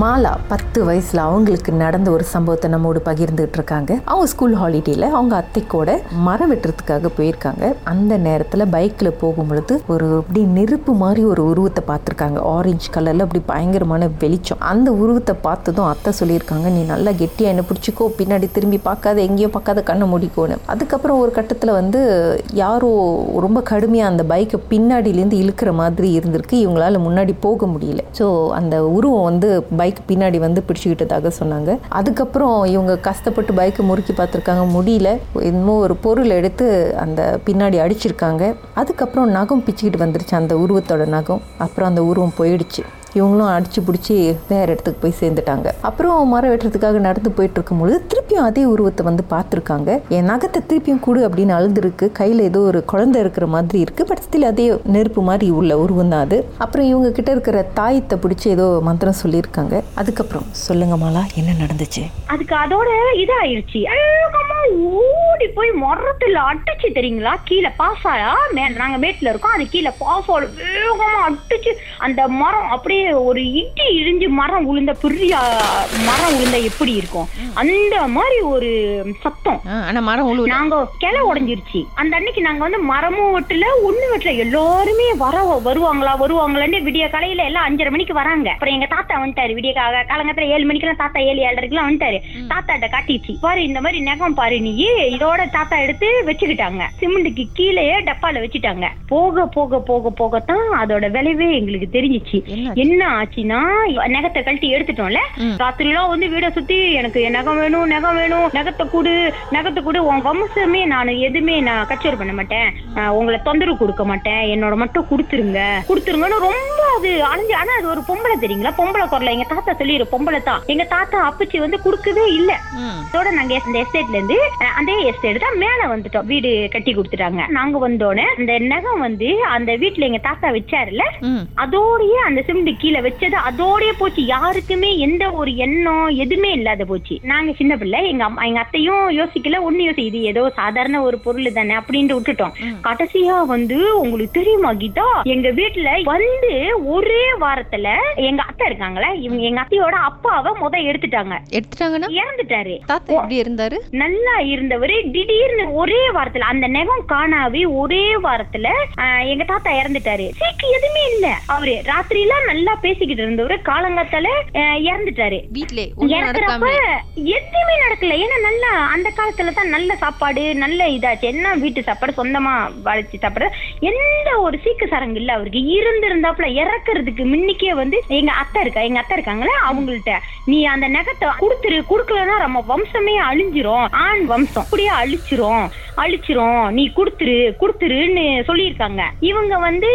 மாலா பத்து வயசில் அவங்களுக்கு நடந்த ஒரு சம்பவத்தை நம்மோடு பகிர்ந்துட்டு இருக்காங்க அவங்க ஸ்கூல் ஹாலிடேயில் அவங்க அத்தைக்கோட மரம் வெட்டுறதுக்காக போயிருக்காங்க. அந்த நேரத்தில் பைக்கில் போகும் பொழுது ஒரு அப்படி நெருப்பு மாதிரி ஒரு உருவத்தை பார்த்துருக்காங்க. ஆரஞ்சு கலரில் அப்படி பயங்கரமான வெளிச்சம். அந்த உருவத்தை பார்த்ததும் அத்தை சொல்லியிருக்காங்க நீ நல்லா கெட்டியாக என்ன பிடிச்சிக்கோ பின்னாடி திரும்பி பார்க்காத எங்கேயோ பார்க்காத கண்ணை முடிக்கோன்னு. அதுக்கப்புறம் ஒரு கட்டத்தில் வந்து யாரோ ரொம்ப கடுமையாக அந்த பைக்கை பின்னாடியிலேருந்து இழுக்கிற மாதிரி இருந்திருக்கு. இவங்களால முன்னாடி போக முடியல. ஸோ அந்த உருவம் வந்து பைக் பைக் பின்னாடி வந்து பிடிச்சிக்கிட்டதாக சொன்னாங்க. அதுக்கப்புறம் இவங்க கஷ்டப்பட்டு பைக்கை முறுக்கி பார்த்துருக்காங்க. முடியல. இன்னும் ஒரு பொருள் எடுத்து அந்த பின்னாடி அடிச்சிருக்காங்க. அதுக்கப்புறம் நகம் பிச்சுக்கிட்டு வந்துருச்சு. அந்த உருவத்தோட நகம். அப்புறம் அந்த உருவம் போயிடுச்சு. இவங்களும் அடிச்சு பிடிச்சி வேற இடத்துக்கு போய் சேர்ந்துட்டாங்க. அப்புறம் மரம் வெட்டுறதுக்காக நடந்து போயிட்டு இருக்கும்பொழுது திருப்பியும் அதே உருவத்தை வந்து பார்த்துருக்காங்க. என் நகத்தை திருப்பியும் கூடு அப்படின்னு அழுதுருக்கு. கையில் ஏதோ ஒரு குழந்தை இருக்கிற மாதிரி இருக்கு. பட் ஸ்டில் அதே நெருப்பு மாதிரி உள்ள உருவம் தான் அது. அப்புறம் இவங்க கிட்ட இருக்கிற தாயத்தை பிடிச்சி ஏதோ மந்திரம் சொல்லியிருக்காங்க. அதுக்கப்புறம் சொல்லுங்க மாலா என்ன நடந்துச்சு? அதுக்கு அதோட இதாயிருச்சு. ஓடி போய் மரத்துல அடிச்சு தெரியுங்களா? கீழே பாசாயா மே நாங்க மேட்ல இருக்கோம். அது கீழே பாசால வேகமா அடிச்சு அந்த மரம் அப்படியே ஒரு இடி இழிஞ்சு மரம் உளுந்த பெரிய மரம் உளுந்த எப்படி இருக்கும்? அந்த மாதிரி ஒரு சத்தம். ஆனா மரம் நாங்க கிளை உடைஞ்சிருச்சு. அந்த அன்னைக்கு நாங்க வந்து மரமும் வெட்டல ஒண்ணு வெட்டல. எல்லாருமே வர வருவாங்களா வருவாங்களான்னு விடிய காலையில எல்லாம் அஞ்சரை மணிக்கு வராங்க. அப்புறம் எங்க தாத்தா வந்துட்டாரு விடிய காலங்கத்துல ஏழு மணிக்கெல்லாம் தாத்தா ஏழு ஏழரைக்கெல்லாம் வந்துட்டாரு. தாத்தாட்ட காட்டிச்சு பாரு இந்த மாதிரி நகம் பாரு நீ இதோட தாத்தா எடுத்து வச்சுக்கிட்டாங்க. சிமெண்ட்டுக்கு கீழேயே டப்பால வச்சுட்டாங்க. போக போக போக போகத்தான் அதோட விளைவே எங்களுக்கு தெரிஞ்சிச்சு? என்ன ஆச்சுன்னா நகத்தை கழட்டி எடுத்துட்டோம்ல? ராத்திரி எல்லாம் வந்து வீட சுத்தி எனக்கு என் நகம் வேணும் நகம் வேணும் நகத்தை கூடு நகத்தை கூடு. உன் வம்சமே நான் எதுவுமே நான் கச்சேரி பண்ண மாட்டேன். உங்களை தொந்தரவு கொடுக்க மாட்டேன். என்னோட மட்டும் கொடுத்துருங்க. கொடுத்துருங்கன்னு ரொம்ப அது அலைஞ்சு ஆனா அது ஒரு பொம்பளை தெரியுங்களா? பொம்பளை குரல. எங்க தாத்தா சொல்லிடு பொம்பளை தான். எங்க தாத்தா அப்பச்சி வந்து கொடுக்கவே இல்ல. அதோட நாங்க இந்த எஸ்டேட்ல இருந்து அதே எஸ்டேட் தான் மேல வந்துட்டோம். வீடு கட்டி கொடுத்துட்டாங்க. நாங்க வந்தோடனே அந்த நகம் வந்து அந்த வீட்டுல எங்க தாத்தா வச்சாருல்ல அதோடயே அந்த சிமெண்ட் கீழே வச்சது அதோடயே போச்சு. யாருக்குமே எந்த ஒரு எண்ணம் எதுவுமே இல்லாத போச்சு. நாங்க சின்ன பிள்ளை எங்க அம்மா எங்க அத்தையும் யோசிக்கல ஒண்ணு யோசி இது ஏதோ சாதாரண ஒரு பொருள் தானே அப்படின்ட்டு விட்டுட்டோம். கடைசியா வந்து உங்களுக்கு தெரியுமா கீதா எங்க வீட்டுல வந்து ஒரே வாரத்துல எங்க அத்தை இருக்காங்களே இவங்க எங்க அத்தையோட அப்பாவை முத எடுத்துட்டாங்க. எடுத்துட்டாங்கன்னா? இறந்துட்டாரு. தாத்தா எப்படி இருந்தாரு? நல்லா இருந்தவரு திடீர்னு ஒரே வாரத்துல அந்த நெகம் காணாவே ஒரே வாரத்துல எங்க தாத்தா இறந்துட்டாரு. சீக்கு எதுவுமே இல்ல. அவரு ராத்திரி எல்லாம் நல்லா பேசிக்கிட்டு இருந்தவரு காலங்காத்தால இறந்துட்டாரு. வீட்லே இறக்குறப்ப எதுவுமே நடக்கல. ஏன்னா நல்லா அந்த காலத்துல தான் நல்ல சாப்பாடு நல்ல இதாச்சு. என்ன வீட்டு சாப்பாடு சொந்தமா வளைச்சு சாப்பாடு எந்த ஒரு சீக்கு சரங்கு இல்ல அவருக்கு. இருந்திருந்தாப்புல இறக்குறதுக்கு முன்னிக்கே வந்து எங்க அத்தை இருக்கா எங்க அத்தை இருக்காங்களே அவங்கள்ட்ட நீ அந்த நகத்தை கொடுத்துரு கொடுக்கலன்னா நம்ம வம்சமே அழிஞ்சிரும். ஆண் வம்சம். அப்படியே அழிச்சிரும் அழிச்சிரும். நீ கொடுத்துரு கொடுத்துருன்னு சொல்லியிருக்காங்க. இவங்க வந்து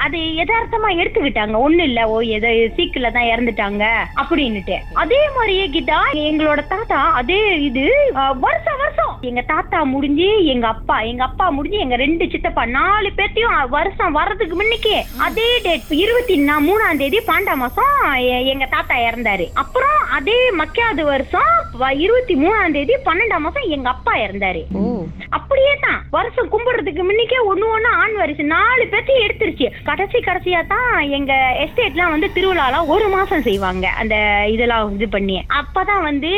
அதை யதார்த்தமா எடுத்துக்கிட்டாங்க. ஒண்ணு இல்ல ஓ எதோ சீக்கில தான் இறந்துட்டாங்க அப்படின்னுட்டு. அதே மாதிரியே கிட்டா எங்களோட தாத்தா அதே இது வருஷம் வருஷம். எங்க தாத்தா முடிஞ்சு எங்க அப்பா எங்க அப்பா முடிஞ்சு எங்க ரெண்டு சித்தப்பா நாலு பேர்த்தையும் வருஷம் வர்றதுக்கு முன்னிக்கே அதே டேட் இருபத்தி மூணாம் தேதி பாண்டா மாசம் எ- எங்க தாத்தா இறந்தாரு. அப்புறம் அதே மக்காவது வருஷம் இருபத்தி மூணாம் தேதி பன்னெண்டாம் மாசம் எங்க அப்பா இறந்தாரு. அப்படியே தான் வருஷம் கும்பிடுறதுக்கு முன்னிக்கே ஒண்ணு ஒண்ணு ஆண் வரிசை நாலு பேர்த்தையும் எடுத்துருச்சு. கடைசி கடைசியா தான் எங்க எஸ்டேட்லாம் வந்து திருவிழாலாம் ஒரு மாசம் செய்வாங்க அந்த இதெல்லாம் இது பண்ணி. அப்பதான் வந்து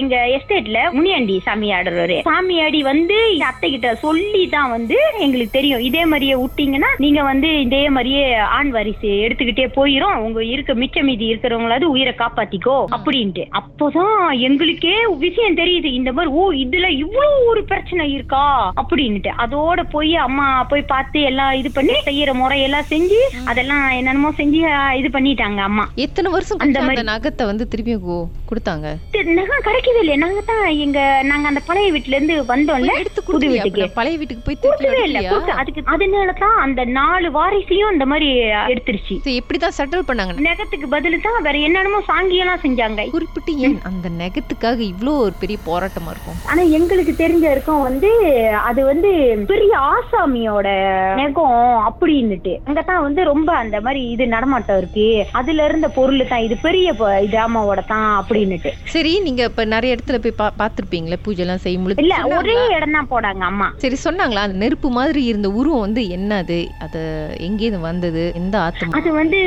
எங்க எஸ்டேட்ல முனியாண்டி சாமி ஆடுறவரு சாமியாடி வந்து அத்தை கிட்ட சொல்லி தான் வந்து எங்களுக்கு தெரியும். இதே மாதிரியே விட்டீங்கன்னா நீங்க வந்து இதே மாதிரியே ஆண் வரிசை எடுத்துக்கிட்டே போயிரும். உங்க இருக்க மிச்ச மீதி இருக்கிறவங்களாவது உயிரை காப்பாத்திக்கோ அப்படின்ட்டு. அப்போதான் எங்களுக்கே விஷயம் தெரியுது இந்த மாதிரி ஓ இதுல இவ்வளவு ஒரு பிரச்சனை இருக்கா? அப்படின்னுட்டு. அதோட போய் அம்மா போய் பார்த்து எல்லாம் இது பண்ணி செய்யற முறையெல்லாம் செஞ்சு அதெல்லாம் என்னென்னமோ செஞ்சு இது பண்ணிட்டாங்க அம்மா. எத்தனை வருஷம் அந்த மாதிரி- நகத்தை வந்து திருப்பியும் கு- கொடுத்தாங்க. நகம் கிடைக்கவே இல்லையே. நாங்க தான் எங்க நாங்க அந்த பழைய வீட்டுல இருந்து வந்தோம்ல எடுத்து புது வீட்டுக்கு? பழைய வீட்டுக்கு போய் கொடுக்கவே இல்ல. அதுக்கு அதனாலதான் அந்த நாலு வாரிசையும் இந்த மாதிரி எடுத்துருச்சு. எப்படிதான் செட்டில் பண்ணாங்க? நெகத்துக்கு பதிலு தான் வேற என்னென்னமோ சாங்கியெல்லாம் செஞ்சாங்க. குறிப்பிட்டு ஏன் அந்த நெகத்துக்காக இவ்ளோ ஒரு பெரிய போராட்டமா இருக்கும்? ஆனா எங்களுக்கு தெரிஞ்ச இருக்கும் வந்து அது வந்து பெரிய ஆசாமியோட நெகம் அப்படின்னுட்டு. அங்கதான் வந்து ரொம்ப அந்த மாதிரி இது நடமாட்டம் இருக்கு. அதுல இருந்த பொருள் தான் இது பெரிய பொ- இது அம்மாவோட தான் அப்படி அப்படின்னுட்டு சரி நீங்க இப்ப நிறைய இடத்துல போய் பா பார்த்திருப்பீங்களே பூஜை எல்லாம் செய்யும் பொழுது. இல்ல ஒரே? இடம் தான் போடாங்க அம்மா. சரி சொன்னாங்களா? அந்த நெருப்பு மாதிரி இருந்த உருவம் வந்து என்னது? அது எங்கேருந்து வந்தது? எந்த ஆத்மா அது வந்து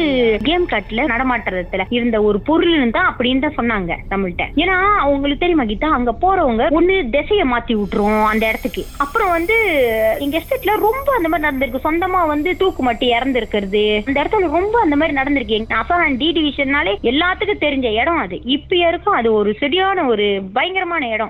கேம் காட்டுல நடமாட்டுறதுல இருந்த ஒரு பொருள் தான் அப்படின்னு தான் சொன்னாங்க தமிழ்கிட்ட ஏன்னா அவங்களுக்கு தெரியுமா கீதா? அங்க போறவங்க ஒண்ணு திசைய மாத்தி விட்டுரும் அந்த இடத்துக்கு. அப்புறம் வந்து எங்க எஸ்டேட்ல ரொம்ப அந்த மாதிரி நடந்திருக்கு. சொந்தமா வந்து தூக்கு மாட்டி இறந்து இருக்கிறது அந்த இடத்துல ரொம்ப அந்த மாதிரி நடந்திருக்கு. அசான் டி டிவிஷன்னாலே எல்லாத்துக்கும் தெரிஞ்ச இடம் அது. இப்ப இருக்கும். அது ஒரு சரியான ஒரு பயங்கரமான இடம்.